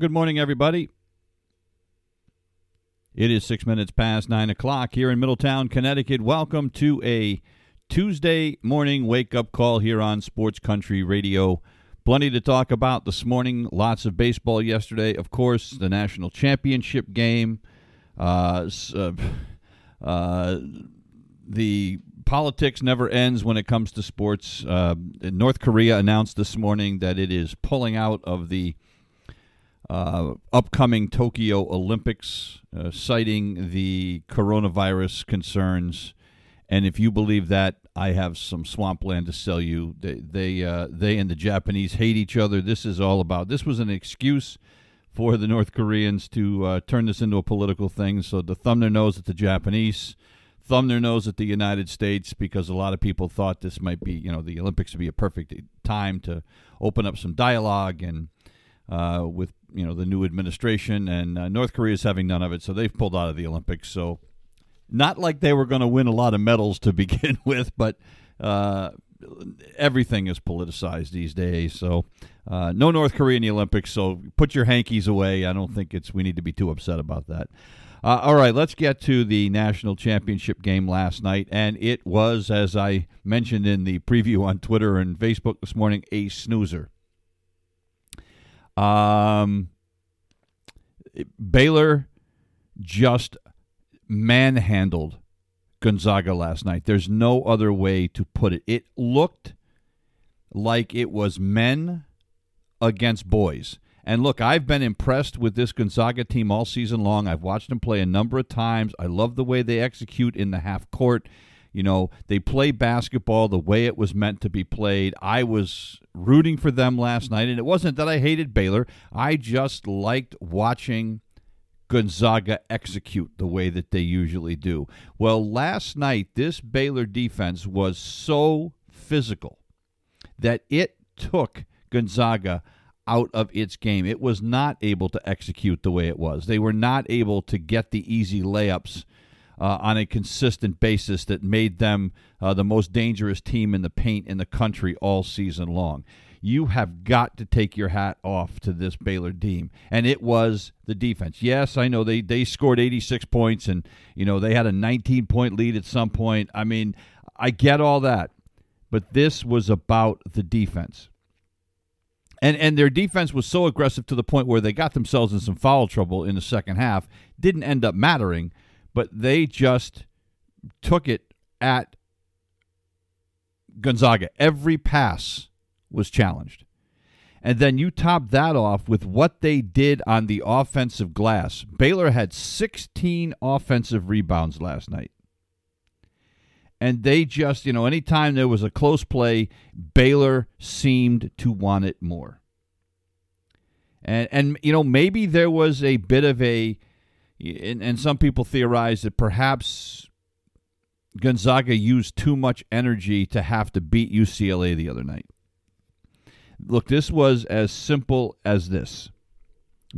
Good morning, everybody. It is six minutes past nine o'clock here in Middletown, Connecticut. Welcome to a Tuesday morning wake up call here on Sports Country Radio. Plenty to talk about this morning. Lots of baseball yesterday. Of course, the national championship game. Uh, uh, uh, the politics never ends when it comes to sports. Uh, North Korea announced this morning that it is pulling out of the uh, upcoming Tokyo Olympics, uh, citing the coronavirus concerns. And if you believe that, I have some swampland to sell you. They they, uh, they and the Japanese hate each other. This is all about. This was an excuse for the North Koreans to uh, turn this into a political thing. So to thumb their nose at the Japanese, thumb their nose at the United States, because a lot of people thought this might be, you know, the Olympics would be a perfect time to open up some dialogue and uh, with you know the new administration, and uh, North Korea is having none of it, so they've pulled out of the Olympics. So not like they were going to win a lot of medals to begin with, but uh, everything is politicized these days. So uh, no North Korea in the Olympics. So put your hankies away. I don't think it's we need to be too upset about that. Uh, all right, let's get to the national championship game last night, and it was, as I mentioned in the preview on Twitter and Facebook this morning, a snoozer. Um, Baylor just manhandled Gonzaga last night. There's no other way to put it. It looked like it was men against boys. And look, I've been impressed with this Gonzaga team all season long. I've watched them play a number of times. I love the way they execute in the half court. You know, they play basketball the way it was meant to be played. I was rooting for them last night, and it wasn't that I hated Baylor. I just liked watching Gonzaga execute the way that they usually do. Well, last night, this Baylor defense was so physical that it took Gonzaga out of its game. It was not able to execute the way it was. They were not able to get the easy layups uh, on a consistent basis that made them uh, the most dangerous team in the paint in the country all season long. You have got to take your hat off to this Baylor team, and it was the defense. Yes, I know they they scored 86 points, and you know they had a 19 point lead at some point. I mean, I get all that, but this was about the defense. And and their defense was so aggressive to the point where they got themselves in some foul trouble in the second half. Didn't end up mattering, but they just took it at Gonzaga. Every pass was challenged. And then you top that off with what they did on the offensive glass. Baylor had 16 offensive rebounds last night. And they just, you know, anytime there was a close play, Baylor seemed to want it more. And and you know, maybe there was a bit of a and, and some people theorize that perhaps Gonzaga used too much energy to have to beat UCLA the other night. Look, this was as simple as this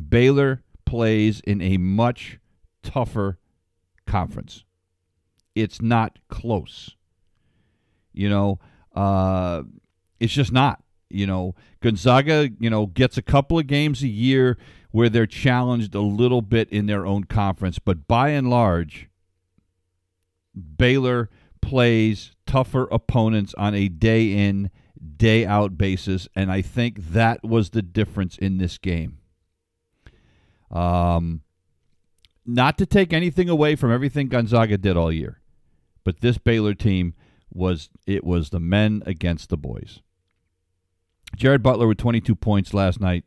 Baylor plays in a much tougher conference. It's not close. You know, uh, it's just not. You know, Gonzaga, you know, gets a couple of games a year where they're challenged a little bit in their own conference, but by and large, Baylor plays tougher opponents on a day in, day out basis, and I think that was the difference in this game. Um, not to take anything away from everything Gonzaga did all year, but this Baylor team was it was the men against the boys. Jared Butler with 22 points last night.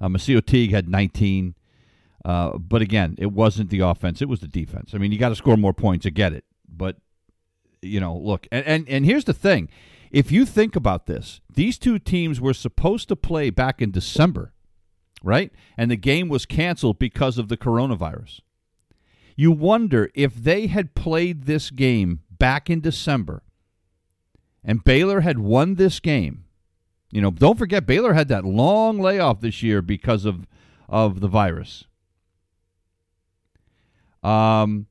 Uh, MaCio Teague had 19. Uh, Uh, but again, it wasn't the offense; it was the defense. I mean, you got to score more points. to get it, but you know, look, and, and and here's the thing: if you think about this, these two teams were supposed to play back in December, right? And the game was canceled because of the coronavirus. You wonder if they had played this game back in December and Baylor had won this game. You know, don't forget Baylor had that long layoff this year because of of the virus. Um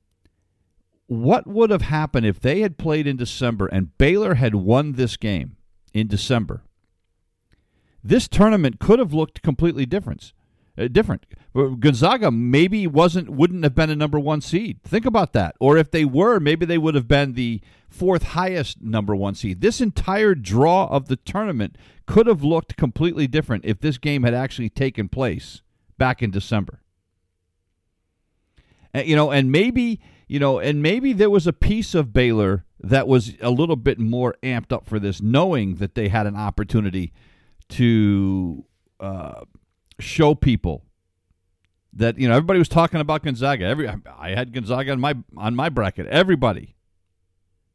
what would have happened if they had played in December and Baylor had won this game in December? This tournament could have looked completely different. Uh, different. Gonzaga maybe wasn't wouldn't have been a number 1 seed. Think about that. Or if they were, maybe they would have been the fourth highest number 1 seed. This entire draw of the tournament could have looked completely different if this game had actually taken place back in December. Uh, you know, and maybe you know, and maybe there was a piece of Baylor that was a little bit more amped up for this, knowing that they had an opportunity to uh, show people that you know everybody was talking about Gonzaga. Every I had Gonzaga on my on my bracket. Everybody,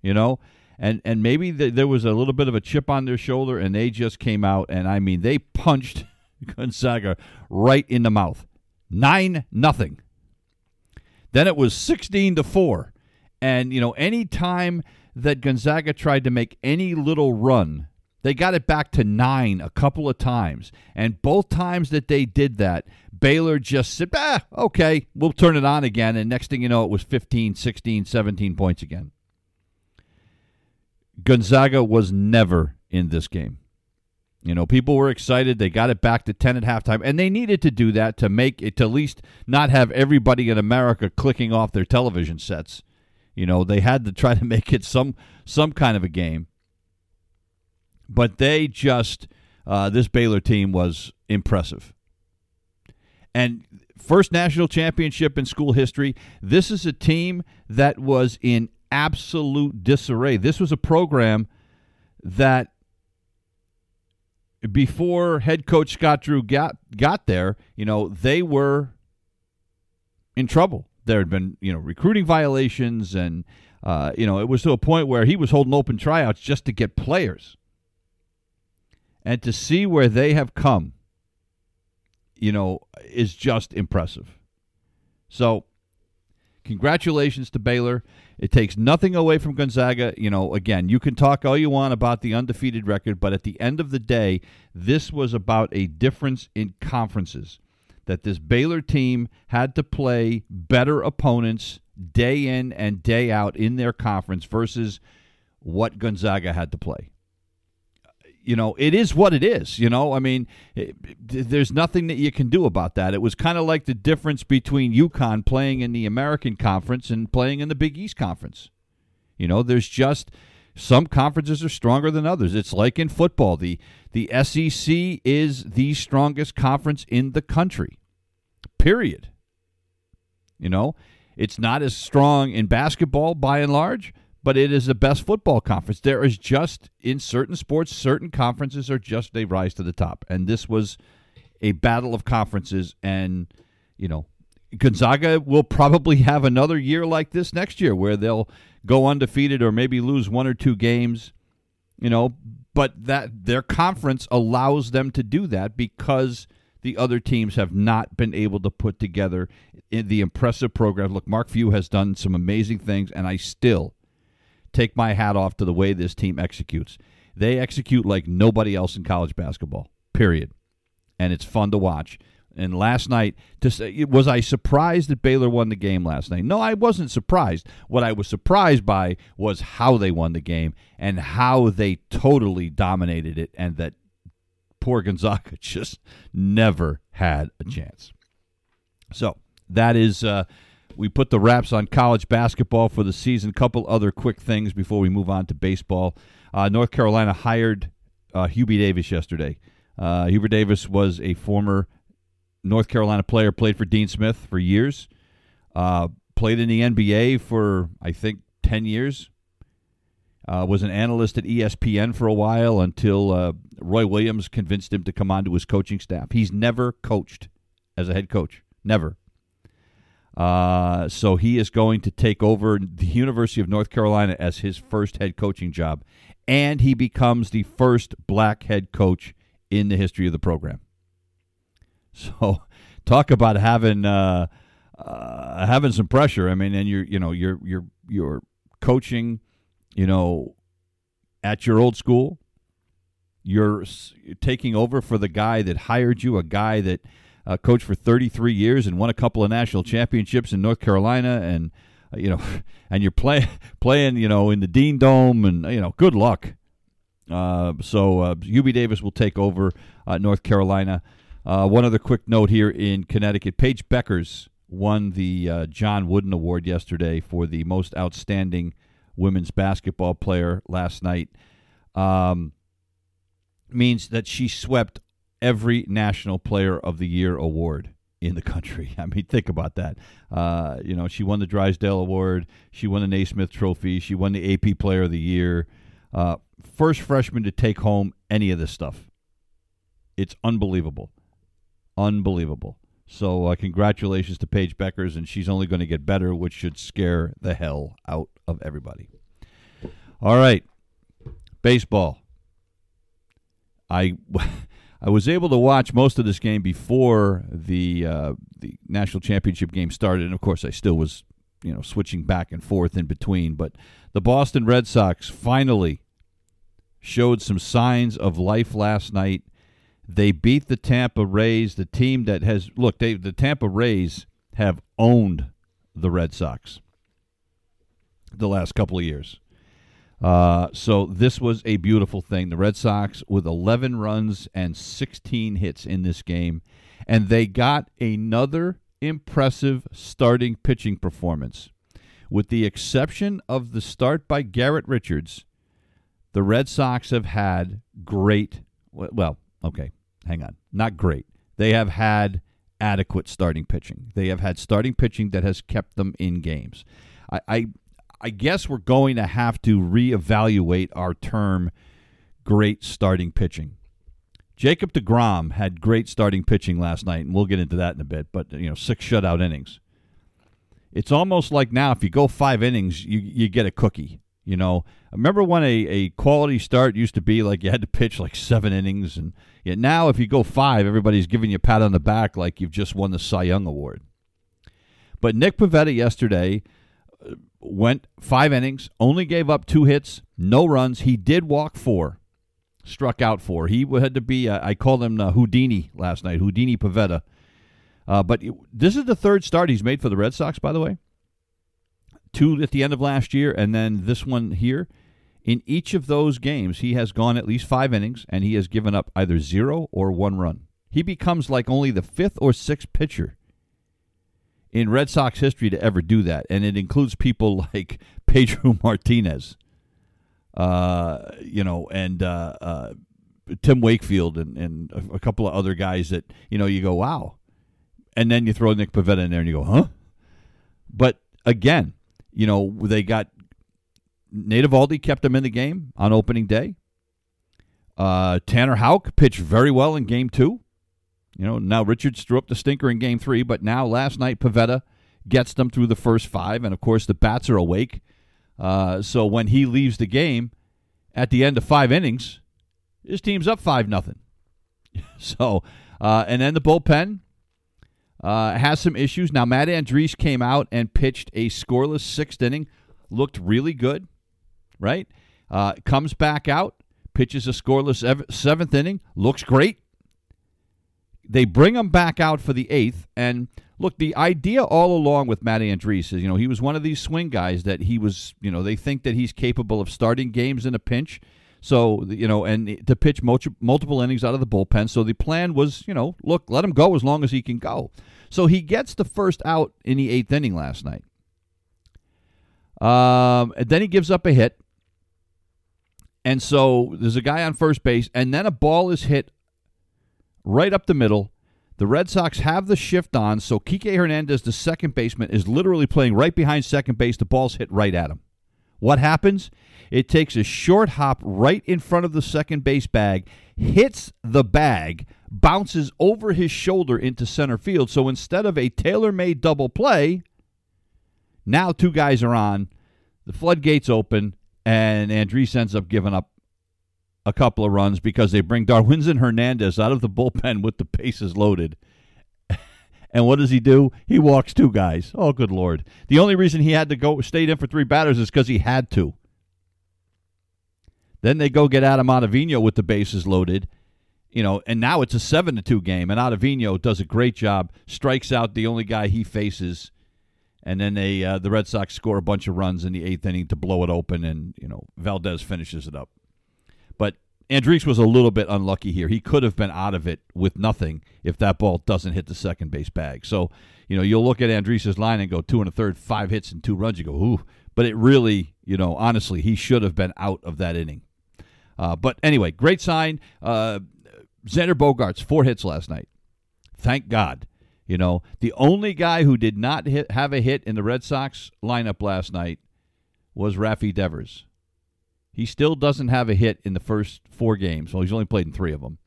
you know, and and maybe there was a little bit of a chip on their shoulder, and they just came out and I mean they punched Gonzaga right in the mouth, nine nothing. Then it was 16 to 4. And, you know, any time that Gonzaga tried to make any little run, they got it back to nine a couple of times. And both times that they did that, Baylor just said, ah, okay, we'll turn it on again. And next thing you know, it was 15, 16, 17 points again. Gonzaga was never in this game. You know, people were excited. They got it back to 10 at halftime, and they needed to do that to make it, to at least not have everybody in America clicking off their television sets. You know, they had to try to make it some some kind of a game. But they just, uh, this Baylor team was impressive. And first national championship in school history. This is a team that was in absolute disarray. This was a program that before head coach Scott Drew got got there, you know, they were in trouble. There had been, you know, recruiting violations, and uh, you know, it was to a point where he was holding open tryouts just to get players. And to see where they have come, you know, is just impressive. So, congratulations to Baylor. It takes nothing away from Gonzaga. You know, again, you can talk all you want about the undefeated record, but at the end of the day, this was about a difference in conferences. That this Baylor team had to play better opponents day in and day out in their conference versus what Gonzaga had to play you know, it is what it is. You know, I mean, eh, it, there's nothing that you can do about that. It was kind of like the difference between UConn playing in the American Conference and playing in the Big East Conference. You know, there's just some conferences are stronger than others. It's like in football. The the SEC is the strongest conference in the country. Period. You know, it's not as strong in basketball by and large, but it is the best football conference. There is just in certain sports, certain conferences are just they rise to the top, and this was a battle of conferences. And you know, Gonzaga will probably have another year like this next year, where they'll go undefeated or maybe lose one or two games. You know, but that their conference allows them to do that because the other teams have not been able to put together eh, the impressive program. Look, Mark Few has done some amazing things, and I still take my hat off to the way this team executes. They execute like nobody else in college basketball. Period. And it's fun to watch. And last night, to say, was I surprised that Baylor won the game last night? No, I wasn't surprised. What I was surprised by was how they won the game and how they totally dominated it, and that poor Gonzaga just never had a chance. So that is uh, we put the wraps on college basketball for the season. Couple other quick things before we move on to baseball. Uh, North Carolina hired uh, Hubie Davis yesterday. Uh, Hubert Davis was a former North Carolina player, played for Dean Smith for years, uh, played in the NBA for, I think, 10 years. Uh, was an analyst at ESPN for a while until uh, Roy Williams convinced him to come onto his coaching staff. He's never coached as a head coach. Never. Uh, so he is going to take over the University of North Carolina as his first head coaching job, and he becomes the first black head coach in the history of the program. So, talk about having uh, uh, having some pressure. I mean, and you're you know you're you're you're coaching, you know, at your old school. You're taking over for the guy that hired you, a guy that uh, coached for 33 years and won a couple of national championships in North Carolina, and uh, you know, and you're play, playing, you know, in the Dean Dome, and you know, good luck. Uh, so uh, Hubie Davis will take over uh, North Carolina. Uh, one other quick note here in Connecticut: Paige Bueckers won the uh, John Wooden Award yesterday for the most outstanding women's basketball player last night. Um, means that she swept every National Player of the Year award in the country. I mean, think about that. Uh, you know, she won the Drysdale Award. She won the Naismith Trophy. She won the AP Player of the Year. Uh, first freshman to take home any of this stuff. It's unbelievable. Unbelievable. So, uh, congratulations to Paige Bueckers, and she's only going to get better, which should scare the hell out of everybody. All right, baseball. I I was able to watch most of this game before the uh, the national championship game started, and of course, I still was you know switching back and forth in between. But the Boston Red Sox finally showed some signs of life last night. They beat the Tampa Rays, the team that has look. They, the Tampa Rays have owned the Red Sox the last couple of years. Uh, so this was a beautiful thing. The Red Sox with 11 runs and 16 hits in this game, and they got another impressive starting pitching performance. With the exception of the start by Garrett Richards, the Red Sox have had great. Well, okay, hang on, not great. They have had adequate starting pitching. They have had starting pitching that has kept them in games. I, I I guess we're going to have to reevaluate our term great starting pitching. Jacob DeGrom had great starting pitching last night, and we'll get into that in a bit, but you know, six shutout innings. It's almost like now if you go five innings, you you get a cookie. You know, remember when a, a quality start used to be like you had to pitch like seven innings, and yet now if you go five, everybody's giving you a pat on the back like you've just won the Cy Young Award. But Nick Pivetta yesterday went five innings, only gave up two hits, no runs. He did walk four, struck out four. He had to be, uh, I called him uh, Houdini last night, Houdini Pivetta. Uh, but it, this is the third start he's made for the Red Sox, by the way. Two at the end of last year, and then this one here. In each of those games, he has gone at least five innings, and he has given up either zero or one run. He becomes like only the fifth or sixth pitcher in Red Sox history to ever do that, and it includes people like Pedro Martinez, uh, you know, and uh, uh, Tim Wakefield, and, and a, couple of other guys that you know you go wow, and then you throw Nick Pivetta in there and you go huh, but again, you know they got Nate Eovaldi kept them in the game on opening day. Uh, Tanner Houck pitched very well in game two. You know, now Richards threw up the stinker in game three, but now last night Pivetta gets them through the first five, and of course the bats are awake. Uh, so when he leaves the game at the end of five innings, his team's up five nothing. so, uh, and then the bullpen uh, has some issues. Now Matt Andriese came out and pitched a scoreless sixth inning, looked really good, right? Uh, comes back out, pitches a scoreless seventh inning, looks great. They bring him back out for the eighth, and look, the idea all along with Matt Andriese is, you know, he was one of these swing guys that he was, you know, they think that he's capable of starting games in a pinch. So, you know, and to pitch multiple innings out of the bullpen. So the plan was, you know, look, let him go as long as he can go. So he gets the first out in the eighth inning last night. Um, and then he gives up a hit. And so there's a guy on first base, and then a ball is hit right up the middle. The Red Sox have the shift on, so Kike Hernandez, the second baseman, is literally playing right behind second base. The ball's hit right at him. What happens? It takes a short hop right in front of the second base bag, hits the bag, bounces over his shoulder into center field. So instead of a tailor made double play, now two guys are on, the floodgates open, and Andriese ends up giving up a couple of runs because they bring Darwinzon Hernandez out of the bullpen with the bases loaded. and what does he do? He walks two guys. Oh, good lord! The only reason he had to go stayed in for three batters is because he had to. Then they go get Adam Ottavino with the bases loaded, you know, and now it's a seven to two game, and Ottavino does a great job, strikes out the only guy he faces, and then they uh, the Red Sox score a bunch of runs in the eighth inning to blow it open, and you know Valdez finishes it up. But Andriese was a little bit unlucky here. He could have been out of it with nothing if that ball doesn't hit the second base bag. So, you know, you'll look at Andriese's line and go two and a third, five hits and two runs. You go, ooh. But it really, you know, honestly, he should have been out of that inning. Uh, but anyway, great sign. Uh, Xander Bogaerts, four hits last night. Thank God. You know, the only guy who did not hit, have a hit in the Red Sox lineup last night was Rafi Devers. He still doesn't have a hit in the first four games. Well, he's only played in three of them.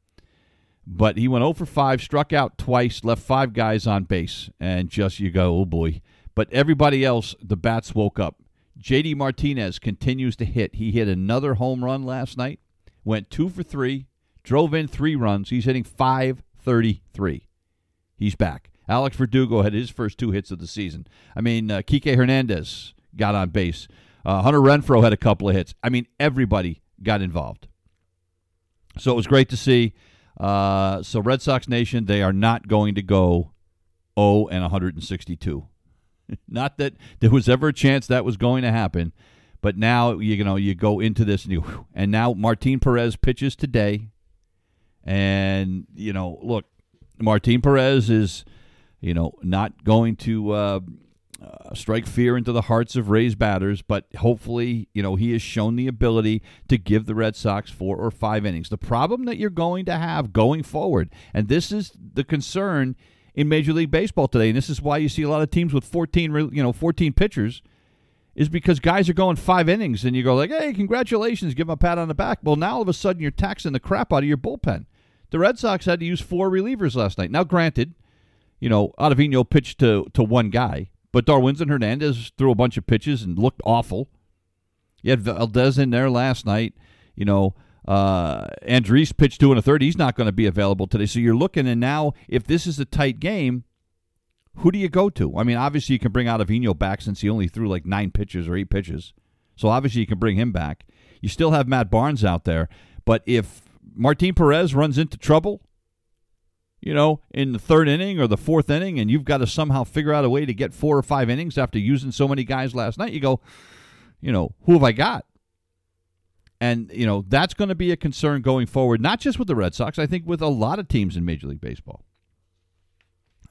But he went 0 for 5, struck out twice, left five guys on base, and just you go, oh boy. But everybody else, the bats woke up. JD Martinez continues to hit. He hit another home run last night, went two for three, drove in three runs. He's hitting 533. He's back. Alex Verdugo had his first two hits of the season. I mean, uh, Kike Hernandez got on base. Uh, Hunter Renfroe had a couple of hits. I mean, everybody got involved. So it was great to see. Uh, so Red Sox Nation, they are not going to go 0 and 162. not that there was ever a chance that was going to happen, but now you know you go into this and you and now Martin Perez pitches today, and you know look, Martin Perez is you know not going to. Uh, uh, strike fear into the hearts of Rays batters, but hopefully, you know, he has shown the ability to give the Red Sox four or five innings. The problem that you're going to have going forward, and this is the concern in Major League Baseball today, and this is why you see a lot of teams with 14, you know, 14 pitchers, is because guys are going five innings, and you go like, "Hey, congratulations, give them a pat on the back." Well, now all of a sudden you're taxing the crap out of your bullpen. The Red Sox had to use four relievers last night. Now, granted, you know, Ottavino pitched to to one guy but Darwinzon Hernandez threw a bunch of pitches and looked awful. You had Valdez in there last night. You know, uh, Andriese pitched two and a third. He's not going to be available today. So you're looking, and now if this is a tight game, who do you go to? I mean, obviously you can bring out Ottavino back since he only threw like nine pitches or eight pitches. So obviously you can bring him back. You still have Matt Barnes out there. But if Martin Perez runs into trouble, you know, in the third inning or the fourth inning, and you've got to somehow figure out a way to get four or five innings after using so many guys last night, you go, you know, who have I got? And, you know, that's going to be a concern going forward, not just with the Red Sox, I think with a lot of teams in Major League Baseball.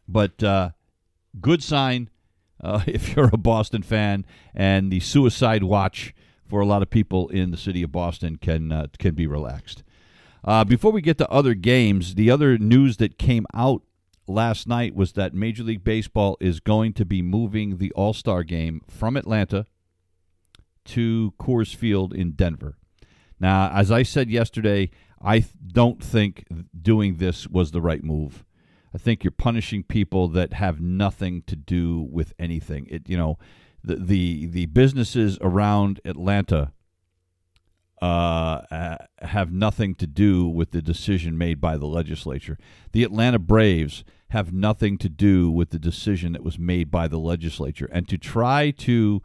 But uh, good sign uh, if you're a Boston fan, and the suicide watch for a lot of people in the city of Boston can uh, can be relaxed. Uh, before we get to other games, the other news that came out last night was that Major League Baseball is going to be moving the All Star game from Atlanta to Coors Field in Denver. Now, as I said yesterday, I don't think doing this was the right move. I think you're punishing people that have nothing to do with anything. It, you know, the the, the businesses around Atlanta uh, have nothing to do with the decision made by the legislature. The Atlanta Braves have nothing to do with the decision that was made by the legislature. And to try to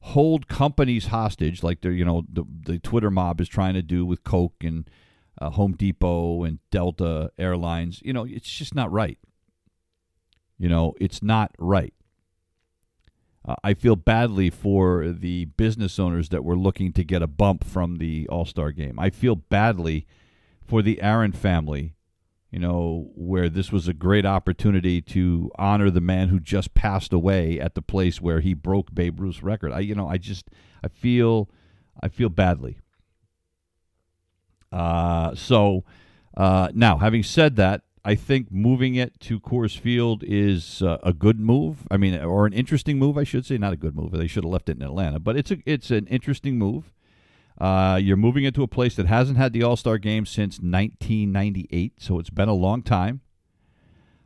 hold companies hostage, like the you know the the Twitter mob is trying to do with Coke and uh, Home Depot and Delta Airlines, you know, it's just not right. You know, it's not right. Uh, I feel badly for the business owners that were looking to get a bump from the All Star game. I feel badly for the Aaron family, you know, where this was a great opportunity to honor the man who just passed away at the place where he broke Babe Ruth's record. I, you know, I just, I feel, I feel badly. Uh, so uh, now, having said that, I think moving it to Coors Field is uh, a good move. I mean, or an interesting move, I should say. Not a good move. They should have left it in Atlanta, but it's a it's an interesting move. Uh, you're moving it to a place that hasn't had the All Star game since 1998, so it's been a long time.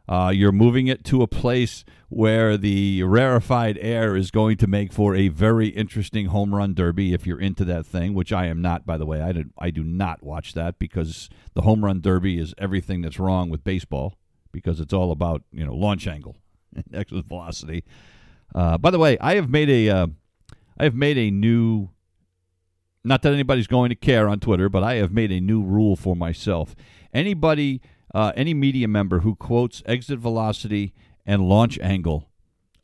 Uh, you're moving it to a place where the rarefied air is going to make for a very interesting home run derby if you're into that thing, which I am not, by the way. I, did, I do not watch that because the home run derby is everything that's wrong with baseball because it's all about you know launch angle and exit velocity. Uh, by the way, I have made a uh, I have made a new. Not that anybody's going to care on Twitter, but I have made a new rule for myself. Anybody uh, any media member who quotes exit velocity and launch angle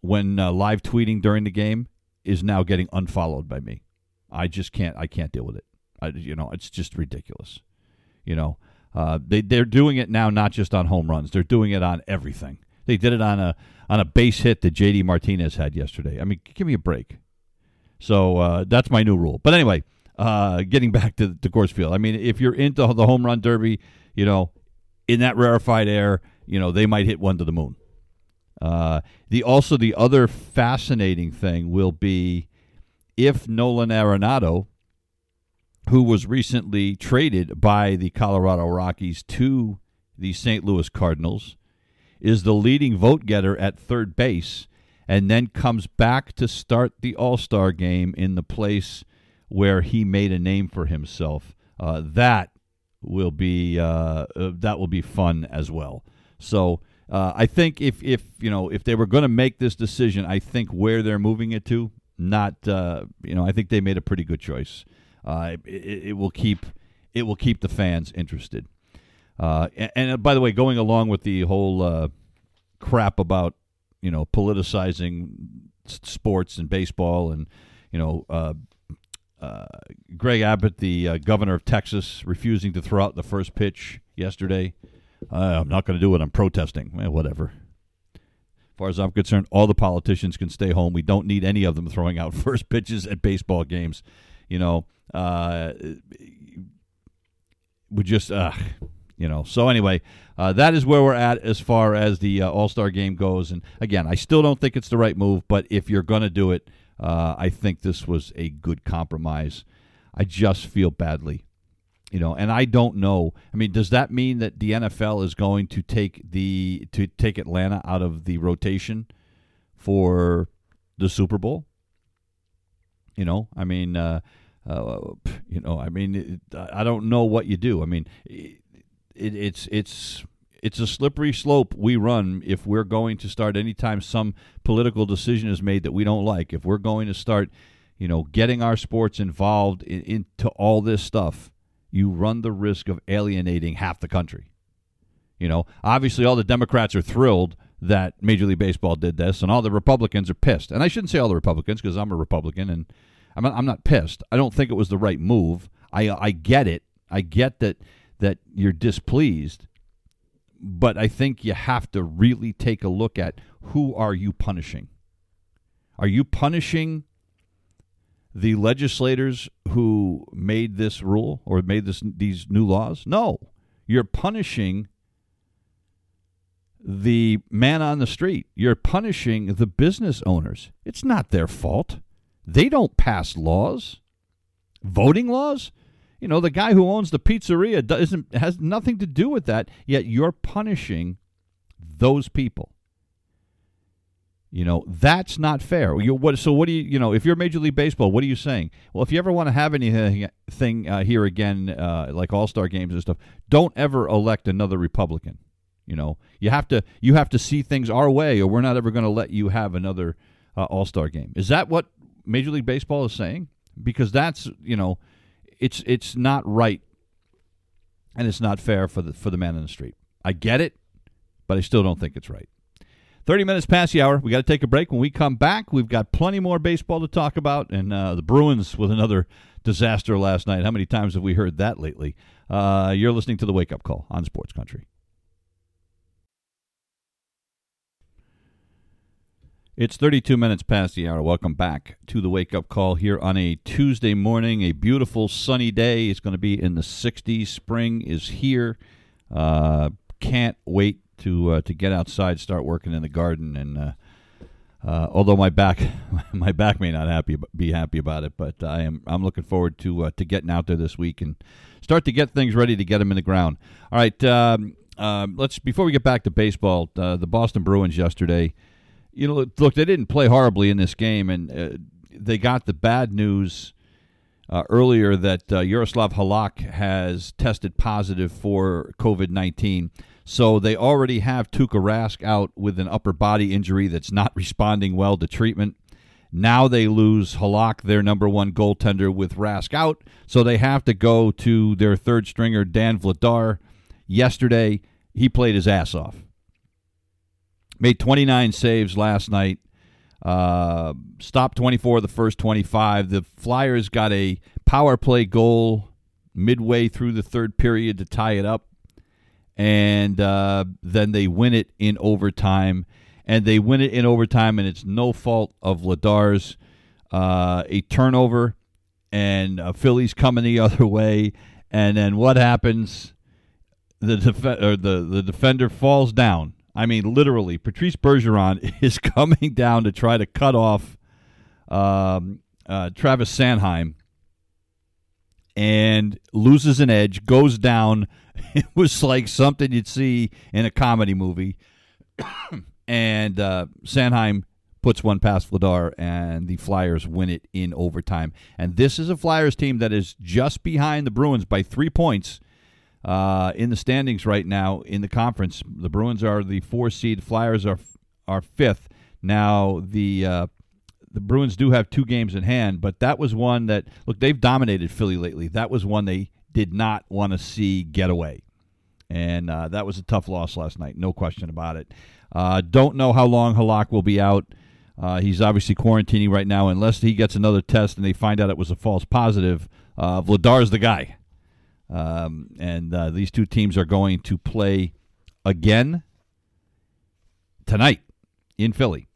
when uh, live tweeting during the game is now getting unfollowed by me. I just can't. I can't deal with it. I, you know, it's just ridiculous. You know, uh, they they're doing it now, not just on home runs. They're doing it on everything. They did it on a on a base hit that JD Martinez had yesterday. I mean, give me a break. So uh, that's my new rule. But anyway, uh, getting back to the Coors Field. I mean, if you're into the home run derby, you know, in that rarefied air, you know, they might hit one to the moon. Uh, the also the other fascinating thing will be if Nolan Arenado, who was recently traded by the Colorado Rockies to the St. Louis Cardinals, is the leading vote getter at third base, and then comes back to start the All Star game in the place where he made a name for himself. Uh, that will be uh, uh, that will be fun as well. So uh, I think if if you know if they were going to make this decision, I think where they're moving it to, not uh, you know, I think they made a pretty good choice. Uh, it, it, will keep it will keep the fans interested. Uh, and, and, by the way, going along with the whole crap about you know politicizing sports and baseball and you know uh, Greg Abbott, the uh, governor of Texas, refusing to throw out the first pitch yesterday. Uh, I'm not going to do it. I'm protesting. Eh, whatever. As far as I'm concerned, all the politicians can stay home. We don't need any of them throwing out first pitches at baseball games. You know, uh, we just, uh, you know. So anyway, uh, that is where we're at as far as the All Star game goes. And again, I still don't think it's the right move, but if you're going to do it, uh, I think this was a good compromise. I just feel badly, you know, and I don't know. I mean, does that mean that the NFL is going to take the to take Atlanta out of the rotation for the Super Bowl? You know, I mean, uh, uh, you know, I mean, it, I don't know what you do. I mean, it, it's it's it's a slippery slope we run if we're going to start anytime some political decision is made that we don't like. If we're going to start, you know, getting our sports involved in, into all this stuff, you run the risk of alienating half the country. You know, obviously all the Democrats are thrilled that Major League Baseball did this, and all the Republicans are pissed. And I shouldn't say all the Republicans because I'm a Republican and I'm not, I'm not pissed. I don't think it was the right move. I I get it. I get that that you're displeased but I think you have to really take a look at who are you punishing? Are you punishing the legislators who made this rule or made this these new laws? No. You're punishing the man on the street. You're punishing the business owners. It's not their fault. They don't pass laws. Voting laws? You know, the guy who owns the pizzeria doesn't has nothing to do with that. Yet you're punishing those people. You know that's not fair. You, what, so what do you you know if you're Major League Baseball, what are you saying? Well, if you ever want to have anything uh, here again, uh, like All Star games and stuff, don't ever elect another Republican. You know you have to you have to see things our way, or we're not ever going to let you have another uh, All Star game. Is that what Major League Baseball is saying? Because that's you know it's it's not right and it's not fair for the for the man in the street. I get it, but I still don't think it's right. 30 minutes past the hour. We got to take a break. When we come back, we've got plenty more baseball to talk about. And uh, the Bruins with another disaster last night. How many times have we heard that lately? Uh, you're listening to the Wake Up Call on Sports Country. It's 32 minutes past the hour. Welcome back to the wake up call here on a Tuesday morning, a beautiful sunny day. It's going to be in the 60s. Spring is here. Uh, can't wait to uh, to get outside, start working in the garden, and uh, uh, although my back my back may not happy be happy about it, but I am I'm looking forward to uh, to getting out there this week and start to get things ready to get them in the ground. All right, um, um let's before we get back to baseball, uh, the Boston Bruins yesterday. You know, look, they didn't play horribly in this game, and uh, they got the bad news. Uh, earlier, that Yaroslav Halak has tested positive for COVID 19. So they already have Tuukka Rask out with an upper body injury that's not responding well to treatment. Now they lose Halak, their number one goaltender, with Rask out. So they have to go to their third stringer, Dan Vladar. Yesterday, he played his ass off. Made 29 saves last night. Uh, stopped 24 of the first 25. The Flyers got a power play goal midway through the third period to tie it up and uh, then they win it in overtime, and they win it in overtime, and it's no fault of Vladar's. Uh, a turnover, and uh, Phillies coming the other way, and then what happens? The def- the the defender falls down. I mean, literally, Patrice Bergeron is coming down to try to cut off um, uh, Travis Sanheim, and loses an edge, goes down it was like something you'd see in a comedy movie. and uh, Sanheim puts one past Vladar, and the Flyers win it in overtime. And this is a Flyers team that is just behind the Bruins by three points uh, in the standings right now in the conference. The Bruins are the four seed. Flyers are are fifth. Now the uh, the Bruins do have two games in hand, but that was one that look they've dominated Philly lately. That was one they did not want to see get away. And uh, that was a tough loss last night, no question about it. Uh, don't know how long Halak will be out. Uh, he's obviously quarantining right now. Unless he gets another test and they find out it was a false positive, uh, Vladar's the guy. Um, and uh, these two teams are going to play again tonight in Philly.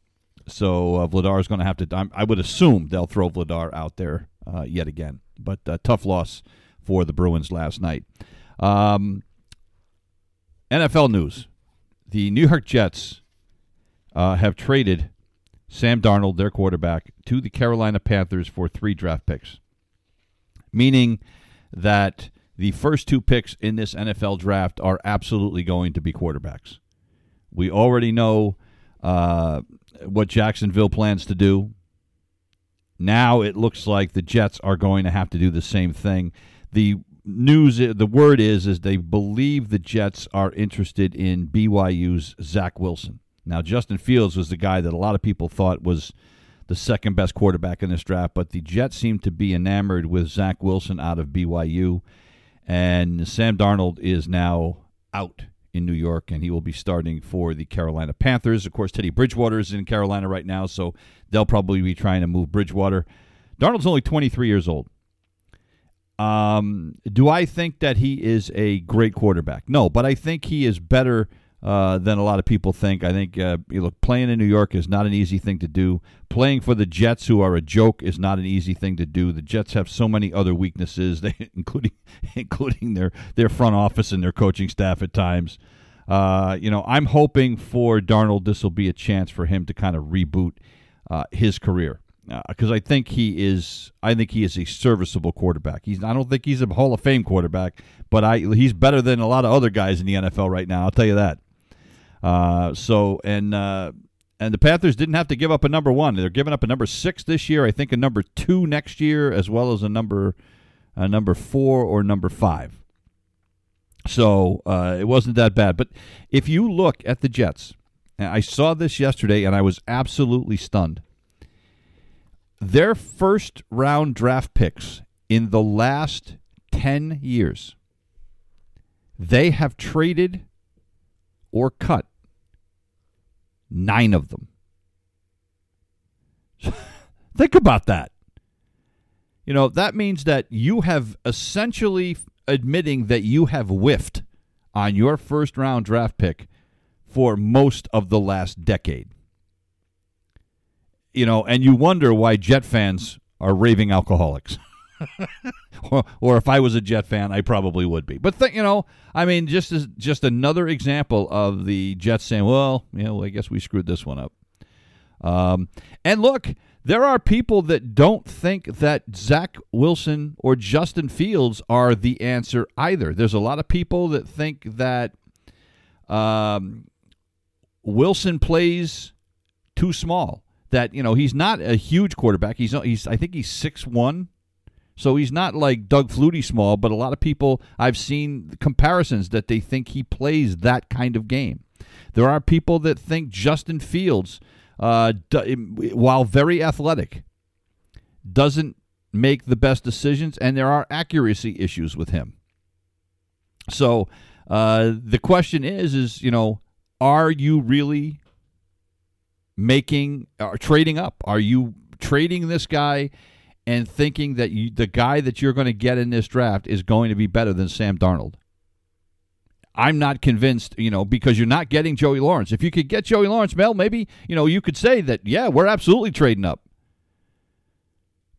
So uh, Vladar is going to have to. I'm, i would assume they'll throw Vladar out there uh, yet again. But uh, tough loss for the Bruins last night. Um, NFL news: The New York Jets uh, have traded Sam Darnold, their quarterback, to the Carolina Panthers for three draft picks, meaning that the first two picks in this NFL draft are absolutely going to be quarterbacks. We already know uh, what Jacksonville plans to do. Now it looks like the Jets are going to have to do the same thing the news the word is is they believe the Jets are interested in BYU's Zach Wilson. Now Justin Fields was the guy that a lot of people thought was the second best quarterback in this draft, but the Jets seem to be enamored with Zach Wilson out of BYU, and Sam Darnold is now out in New York, and he will be starting for the Carolina Panthers. Of course, Teddy Bridgewater is in Carolina right now, so they'll probably be trying to move Bridgewater. Darnold's only 23 years old. Um, do I think that he is a great quarterback? No, but I think he is better uh, than a lot of people think. I think uh, you look playing in New York is not an easy thing to do. Playing for the Jets, who are a joke, is not an easy thing to do. The Jets have so many other weaknesses, they, including including their their front office and their coaching staff at times. Uh, you know, I'm hoping for Darnold this will be a chance for him to kind of reboot uh, his career because uh, I think he is. I think he is a serviceable quarterback. He's. I don't think he's a Hall of Fame quarterback, but I he's better than a lot of other guys in the NFL right now. I'll tell you that. Uh, so and uh, and the Panthers didn't have to give up a number one. They're giving up a number six this year. I think a number two next year, as well as a number a number four or number five. So uh, it wasn't that bad. But if you look at the Jets, I saw this yesterday and I was absolutely stunned their first round draft picks in the last 10 years, they have traded or cut nine of them. Think about that. You know, that means that you have essentially admitting that you have whiffed on your first round draft pick for most of the last decade you know, and you wonder why Jet fans are raving alcoholics. or, or if I was a Jet fan, I probably would be. But th- you know, I mean, just as just another example of the Jets saying, "Well, you know, I guess we screwed this one up." Um, and look, there are people that don't think that Zach Wilson or Justin Fields are the answer either. There's a lot of people that think that um, Wilson plays too small. That you know he's not a huge quarterback. He's he's I think he's six one, so he's not like Doug Flutie small. But a lot of people I've seen comparisons that they think he plays that kind of game. There are people that think Justin Fields, uh, while very athletic, doesn't make the best decisions, and there are accuracy issues with him. So uh, the question is, is you know, are you really making or uh, trading up? Are you trading this guy and thinking that you, the guy that you're going to get in this draft is going to be better than Sam Darnold? I'm not convinced, you know, because you're not getting Joey Lawrence. If you could get Joey Lawrence, Mel, maybe, you know, you could say that, yeah, we're absolutely trading up.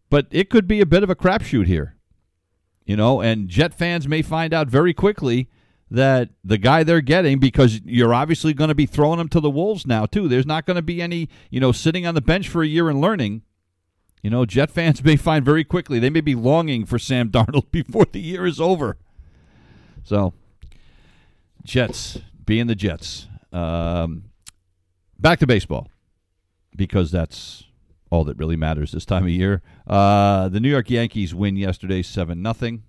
But it could be a bit of a crapshoot here, you know, and Jet fans may find out very quickly that the guy they're getting because you're obviously going to be throwing him to the wolves now too. There's not going to be any, you know, sitting on the bench for a year and learning. You know, Jet fans may find very quickly they may be longing for Sam Darnold before the year is over. So, Jets being the Jets. Um, back to baseball because that's all that really matters this time of year. Uh, the New York Yankees win yesterday, seven nothing.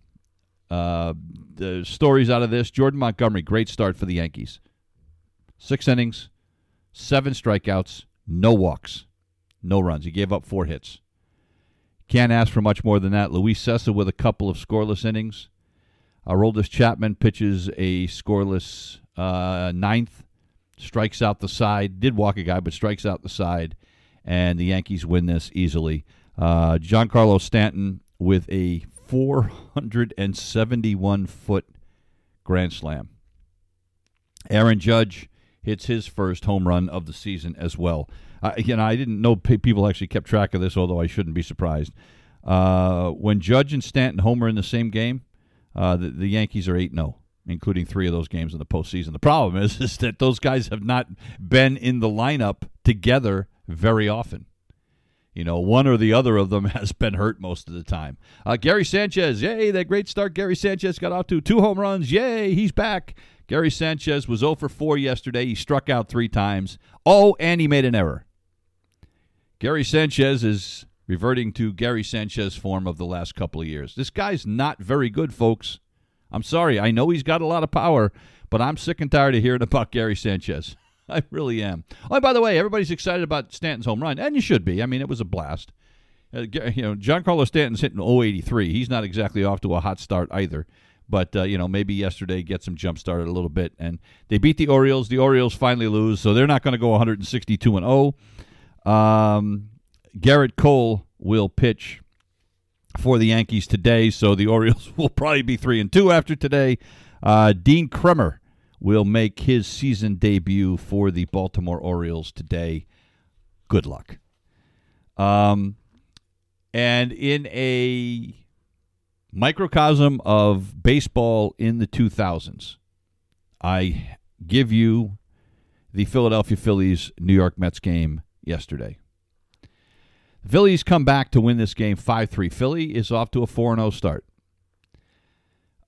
Uh, the stories out of this Jordan Montgomery, great start for the Yankees. Six innings, seven strikeouts, no walks, no runs. He gave up four hits. Can't ask for much more than that. Luis Cessa with a couple of scoreless innings. Aroldis Chapman pitches a scoreless uh, ninth, strikes out the side. Did walk a guy, but strikes out the side, and the Yankees win this easily. Uh, Giancarlo Stanton with a 471 foot grand slam. Aaron Judge hits his first home run of the season as well. Uh, you know, I didn't know people actually kept track of this, although I shouldn't be surprised. Uh, when Judge and Stanton homer in the same game, uh, the, the, Yankees are 8 0, including three of those games in the postseason. The problem is, is that those guys have not been in the lineup together very often. You know, one or the other of them has been hurt most of the time. Uh, Gary Sanchez, yay, that great start Gary Sanchez got off to. Two home runs, yay, he's back. Gary Sanchez was 0 for 4 yesterday. He struck out three times. Oh, and he made an error. Gary Sanchez is reverting to Gary Sanchez form of the last couple of years. This guy's not very good, folks. I'm sorry. I know he's got a lot of power, but I'm sick and tired of hearing about Gary Sanchez. I really am. Oh, by the way, everybody's excited about Stanton's home run, and you should be. I mean, it was a blast. Uh, you know, Giancarlo Stanton's hitting 083. He's not exactly off to a hot start either. But uh, you know, maybe yesterday gets some jump started a little bit, and they beat the Orioles. The Orioles finally lose, so they're not going to go 162 and 0. Um, Gerrit Cole will pitch for the Yankees today, so the Orioles will probably be three and two after today. Uh, Dean Kremer will make his season debut for the Baltimore Orioles today. Good luck. Um, and in a microcosm of baseball in the 2000s, I give you the Philadelphia Phillies New York Mets game yesterday. The Phillies come back to win this game 5 3. Philly is off to a 4 0 start.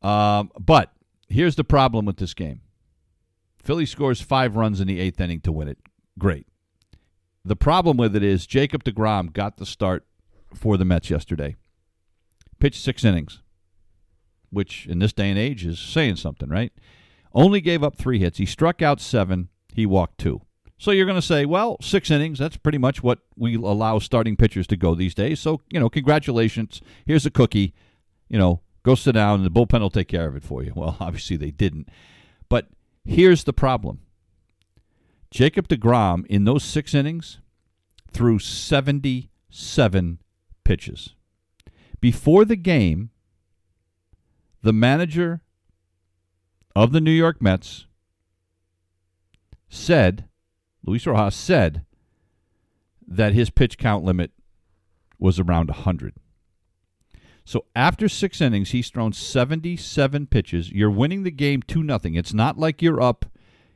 Um, but here's the problem with this game Philly scores five runs in the eighth inning to win it. Great. The problem with it is Jacob DeGrom got the start for the Mets yesterday. Pitched six innings, which in this day and age is saying something, right? Only gave up three hits. He struck out seven. He walked two. So you're going to say, well, six innings, that's pretty much what we allow starting pitchers to go these days. So, you know, congratulations. Here's a cookie. You know, go sit down and the bullpen will take care of it for you. Well, obviously they didn't. But Here's the problem Jacob DeGrom, in those six innings, threw 77 pitches. Before the game, the manager of the New York Mets said, Luis Rojas said, that his pitch count limit was around 100. So after six innings, he's thrown 77 pitches. You're winning the game 2 nothing. It's not like you're up,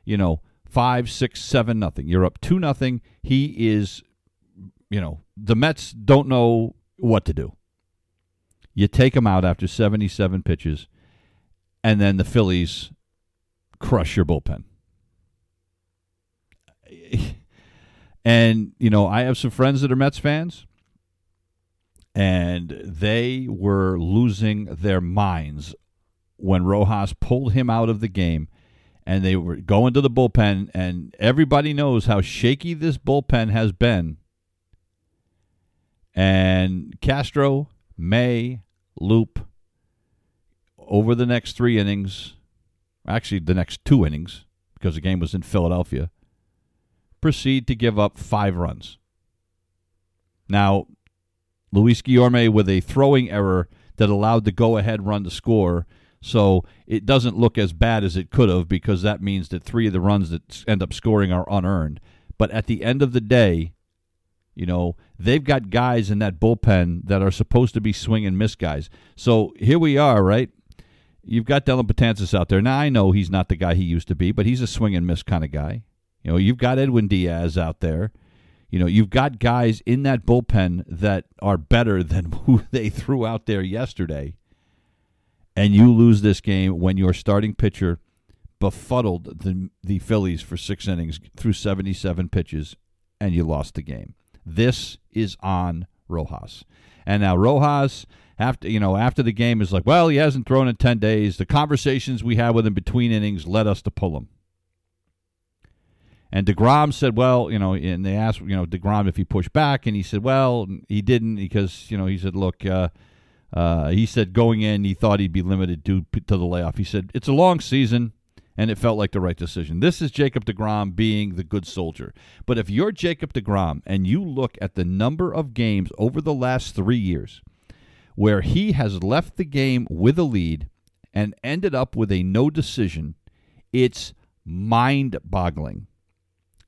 you know, five, six, seven nothing. You're up 2 nothing. He is, you know, the Mets don't know what to do. You take him out after 77 pitches, and then the Phillies crush your bullpen. And, you know, I have some friends that are Mets fans and they were losing their minds when Rojas pulled him out of the game and they were going to the bullpen and everybody knows how shaky this bullpen has been. And Castro, May, Loup over the next 3 innings, actually the next 2 innings because the game was in Philadelphia, proceed to give up 5 runs. Now, Luis Guillorme with a throwing error that allowed the go ahead run to score. So it doesn't look as bad as it could have because that means that three of the runs that end up scoring are unearned. But at the end of the day, you know, they've got guys in that bullpen that are supposed to be swing and miss guys. So here we are, right? You've got Dellin Betances out there. Now, I know he's not the guy he used to be, but he's a swing and miss kind of guy. You know, you've got Edwin Diaz out there. You know, you've got guys in that bullpen that are better than who they threw out there yesterday. And you lose this game when your starting pitcher befuddled the the Phillies for 6 innings through 77 pitches and you lost the game. This is on Rojas. And now Rojas after you know after the game is like, well, he hasn't thrown in 10 days. The conversations we had with him between innings led us to pull him. And DeGrom said, well, you know, and they asked, you know, DeGrom if he pushed back, and he said, well, he didn't because, you know, he said, look, uh, uh, he said going in, he thought he'd be limited due to the layoff. He said, it's a long season, and it felt like the right decision. This is Jacob DeGrom being the good soldier. But if you're Jacob DeGrom and you look at the number of games over the last three years where he has left the game with a lead and ended up with a no decision, it's mind boggling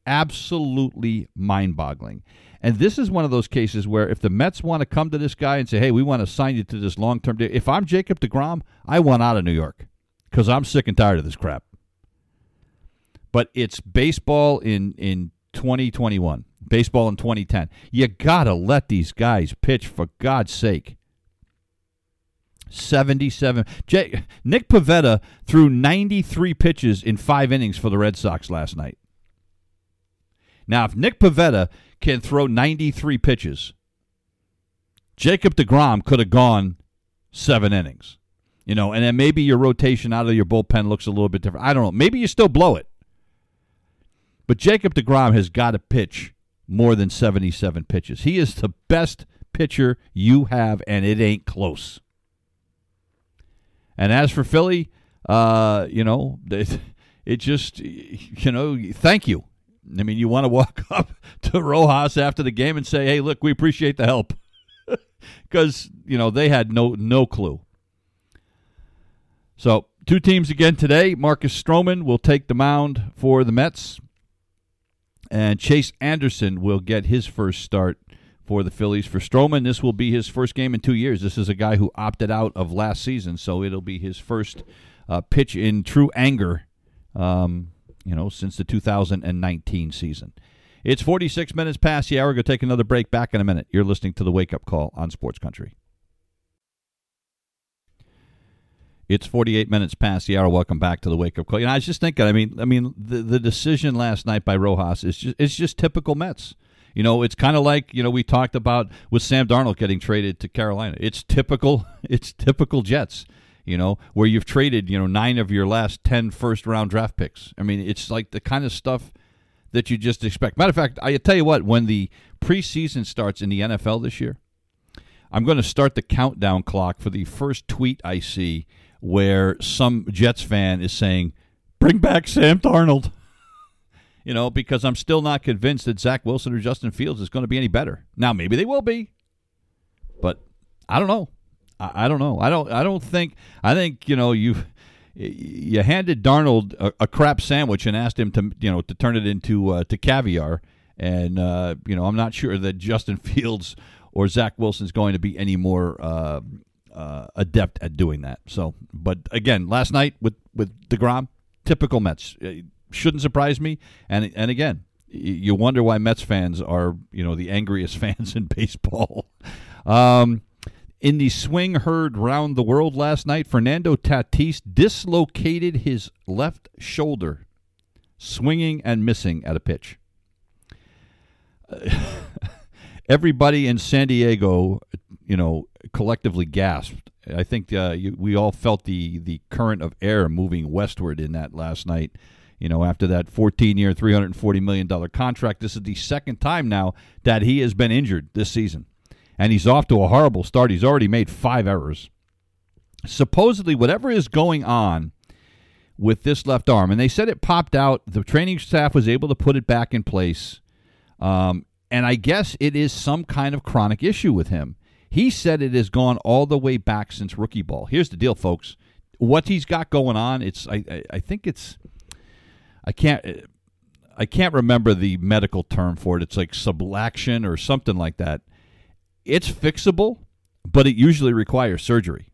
absolutely mind boggling. And this is one of those cases where if the Mets want to come to this guy and say, hey, we want to sign you to this long term deal, if I'm Jacob DeGrom, I want out of New York because I'm sick and tired of this crap. But it's baseball in, in 2021, baseball in 2010. You got to let these guys pitch for God's sake. 77. Jay, Nick Pivetta threw 93 pitches in five innings for the Red Sox last night. Now, if Nick Pivetta can throw 93 pitches, Jacob DeGrom could have gone seven innings. You know, and then maybe your rotation out of your bullpen looks a little bit different. I don't know. Maybe you still blow it. But Jacob DeGrom has got to pitch more than 77 pitches. He is the best pitcher you have, and it ain't close. And as for Philly, uh, you know, it, it just, you know, thank you. I mean, you want to walk up to Rojas after the game and say, "Hey, look, we appreciate the help," because you know they had no no clue. So, two teams again today. Marcus Stroman will take the mound for the Mets, and Chase Anderson will get his first start for the Phillies. For Stroman, this will be his first game in two years. This is a guy who opted out of last season, so it'll be his first uh, pitch in true anger. Um, you know, since the 2019 season. It's 46 minutes past the hour. We're going to take another break back in a minute. You're listening to the Wake Up Call on Sports Country. It's 48 minutes past the hour. Welcome back to the Wake Up Call. You know, I was just thinking. I mean, I mean, the the decision last night by Rojas is just it's just typical Mets. You know, it's kind of like you know we talked about with Sam Darnold getting traded to Carolina. It's typical. It's typical Jets you know, where you've traded, you know, nine of your last 10 first round draft picks. I mean, it's like the kind of stuff that you just expect. Matter of fact, I tell you what, when the preseason starts in the NFL this year, I'm going to start the countdown clock for the first tweet I see where some Jets fan is saying, bring back Sam Darnold. you know, because I'm still not convinced that Zach Wilson or Justin Fields is going to be any better. Now, maybe they will be, but I don't know. I, I don't know. I don't. I don't think. I think you know you you handed Darnold a, a, crap sandwich and asked him to you know to turn it into uh, to caviar. And uh, you know I'm not sure that Justin Fields or Zach Wilson is going to be any more uh, uh, adept at doing that. So, but again, last night with with Degrom, typical Mets uh, shouldn't surprise me. And and again, you wonder why Mets fans are you know the angriest fans in baseball. Um, in the swing heard round the world last night, Fernando Tatis dislocated his left shoulder, swinging and missing at a pitch. everybody in San Diego, you know, collectively gasped. I think uh, you, we all felt the the current of air moving westward in that last night. You know, after that 14-year, 340 million dollar contract, this is the second time now that he has been injured this season, and he's off to a horrible start. He's already made five errors. Supposedly, whatever is going on with this left arm, and they said it popped out. The training staff was able to put it back in place. Um, and I guess it is some kind of chronic issue with him. He said it has gone all the way back since rookie ball. Here's the deal, folks. What he's got going on, it's I, I, I think it's I can't I can't remember the medical term for it. It's like subluxation or something like that. It's fixable, but it usually requires surgery.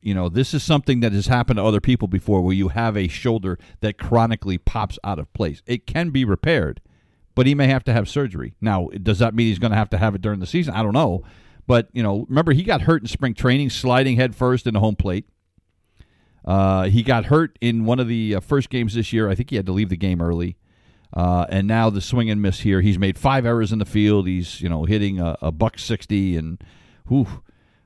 You know, this is something that has happened to other people before where you have a shoulder that chronically pops out of place. It can be repaired but he may have to have surgery. Now, does that mean he's going to have to have it during the season? I don't know. But, you know, remember, he got hurt in spring training, sliding head first into home plate. Uh, he got hurt in one of the uh, first games this year. I think he had to leave the game early. Uh, and now the swing and miss here. He's made five errors in the field. He's, you know, hitting a, a buck 60 and, whew,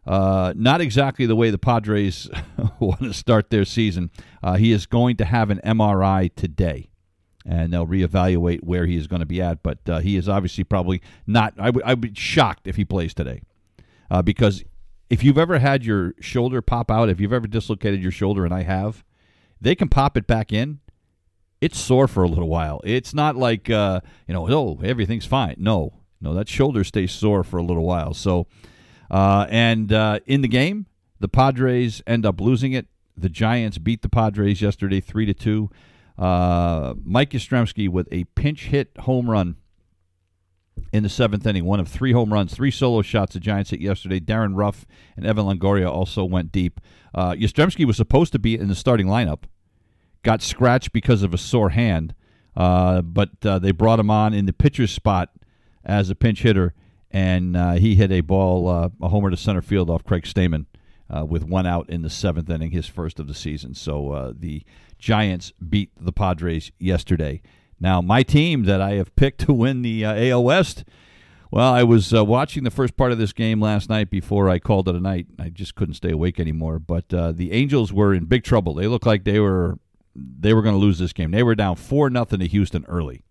uh, not exactly the way the Padres want to start their season. Uh, he is going to have an MRI today and they'll reevaluate where he is going to be at. But uh, he is obviously probably not. I would be shocked if he plays today, uh, because if you've ever had your shoulder pop out, if you've ever dislocated your shoulder, and I have, they can pop it back in. It's sore for a little while. It's not like uh, you know, oh, everything's fine. No, no, that shoulder stays sore for a little while. So, uh, and uh, in the game, the Padres end up losing it. The Giants beat the Padres yesterday, three to two. Uh, Mike Yastrzemski with a pinch hit home run in the seventh inning, one of three home runs, three solo shots the Giants hit yesterday. Darin Ruf and Evan Longoria also went deep. Uh, Yastrzemski was supposed to be in the starting lineup, got scratched because of a sore hand, uh, but uh, they brought him on in the pitcher's spot as a pinch hitter, and uh, he hit a ball, uh, a homer to center field off Craig Stammen uh, with one out in the seventh inning, his first of the season. So uh, the Giants beat the Padres yesterday. Now, my team that I have picked to win the AL West. Well, I was uh, watching the first part of this game last night before I called it a night. I just couldn't stay awake anymore. But uh, the Angels were in big trouble. They looked like they were they were going to lose this game. They were down four nothing to Houston early.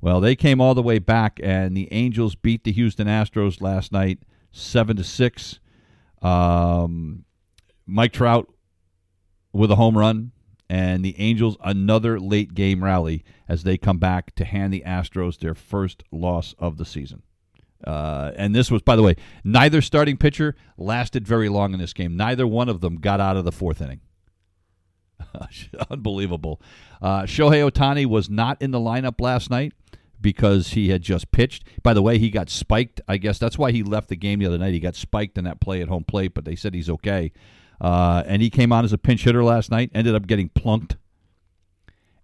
Well, they came all the way back, and the Angels beat the Houston Astros last night, seven to six. Um, Mike Trout with a home run, and the Angels another late game rally as they come back to hand the Astros their first loss of the season. Uh, and this was, by the way, neither starting pitcher lasted very long in this game. Neither one of them got out of the fourth inning. Unbelievable. Uh, Shohei Ohtani was not in the lineup last night because he had just pitched. By the way, he got spiked. I guess that's why he left the game the other night. He got spiked in that play at home plate, but they said he's okay. Uh, and he came on as a pinch hitter last night. Ended up getting plunked,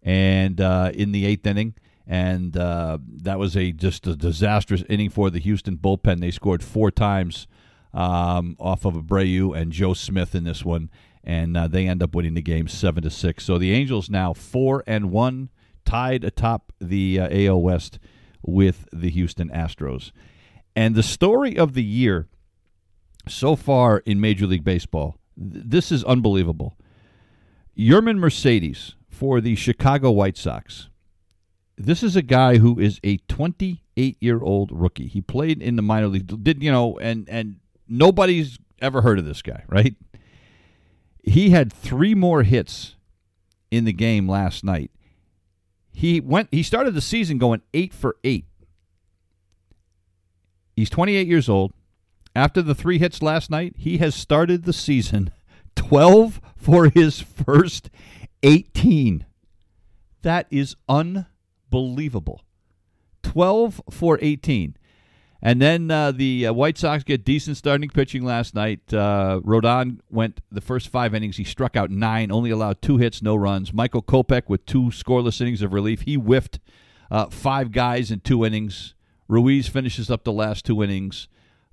and uh, in the eighth inning, and uh, that was a just a disastrous inning for the Houston bullpen. They scored four times um, off of Abreu and Joe Smith in this one, and uh, they end up winning the game seven to six. So the Angels now four and one tied atop the uh, AL West with the Houston Astros. And the story of the year so far in Major League Baseball, th- this is unbelievable. Yermin Mercedes for the Chicago White Sox. This is a guy who is a 28 year old rookie. He played in the minor league, did you know, and and nobody's ever heard of this guy, right? He had three more hits in the game last night. He went. He started the season going eight for eight. He's 28 years old. After the three hits last night, he has started the season 12 for his first 18. That is unbelievable. 12 for 18. And then uh, the uh, White Sox get decent starting pitching last night. Uh, Rodon went the first five innings. He struck out nine, only allowed two hits, no runs. Michael Kopech with two scoreless innings of relief. He whiffed uh, five guys in two innings. Ruiz finishes up the last two innings.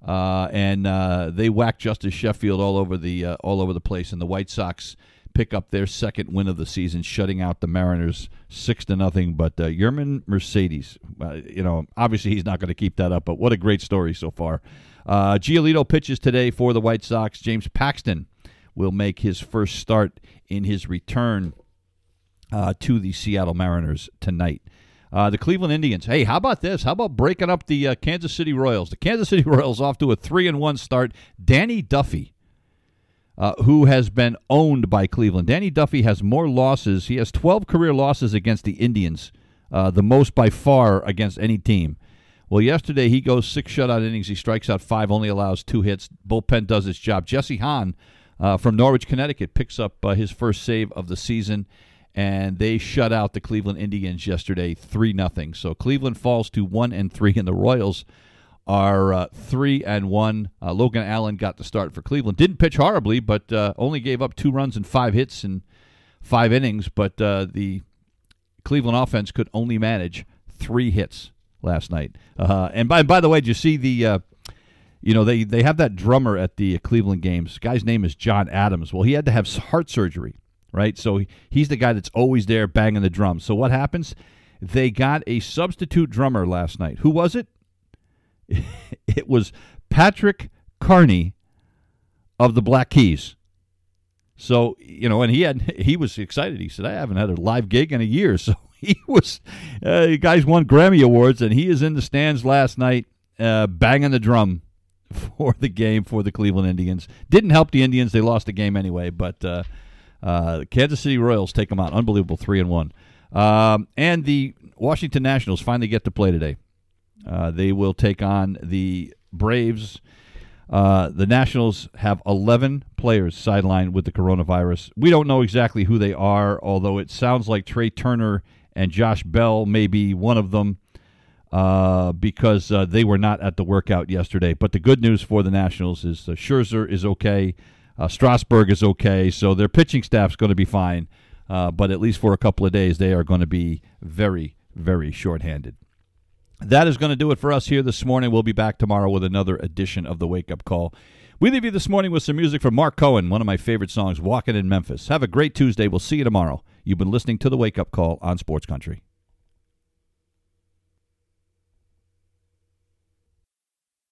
Uh, and uh, they whacked Justus Sheffield all over the all over the place, and the White Sox pick up their second win of the season, shutting out the Mariners six to nothing. But uh, Yermin Mercedes, uh, you know, obviously he's not going to keep that up. But what a great story so far. Uh, Giolito pitches today for the White Sox. James Paxton will make his first start in his return uh, to the Seattle Mariners tonight. Uh, the Cleveland Indians. Hey, how about this? How about breaking up the uh, Kansas City Royals? The Kansas City Royals off to a three and one start. Danny Duffy, uh, who has been owned by Cleveland. Danny Duffy has more losses. He has 12 career losses against the Indians, uh, the most by far against any team. Well, yesterday he goes six shutout innings. He strikes out five, only allows two hits. Bullpen does its job. Jesse Hahn uh, from Norwich, Connecticut, picks up uh, his first save of the season and they shut out the Cleveland Indians yesterday, three nothing. So Cleveland falls to one and three, and the Royals are uh, three and one. Uh, Logan Allen got the start for Cleveland. Didn't pitch horribly, but uh, only gave up two runs and five hits in five innings. But uh, the Cleveland offense could only manage three hits last night. Uh, and by by the way, did you see the? Uh, you know they they have that drummer at the Cleveland games. guy's name is John Adams. Well, he had to have heart surgery right? So he's the guy that's always there banging the drums. So what happens? They got a substitute drummer last night. Who was it? it was Patrick Carney of the Black Keys. So you know, and he had he was excited. He said, "I haven't had a live gig in a year." So he was, uh, you guys won Grammy awards, and he is in the stands last night, uh, banging the drum for the game for the Cleveland Indians. Didn't help the Indians; they lost the game anyway. But uh, uh, Kansas City Royals take them out. Unbelievable, three and one. Um, and the Washington Nationals finally get to play today. Uh, they will take on the Braves. Uh, the Nationals have 11 players sidelined with the coronavirus. We don't know exactly who they are, although it sounds like Trea Turner and Josh Bell may be one of them uh, because uh, they were not at the workout yesterday. But the good news for the Nationals is uh, Scherzer is okay. Uh, Strasburg is okay, so their pitching staff's going to be fine. Uh, but at least for a couple of days, they are going to be very, very shorthanded. That is going to do it for us here this morning. We'll be back tomorrow with another edition of the Wake Up Call. We leave you this morning with some music from Marc Cohn, one of my favorite songs, Walking in Memphis. Have a great Tuesday. We'll see you tomorrow. You've been listening to the Wake Up Call on Sports Country.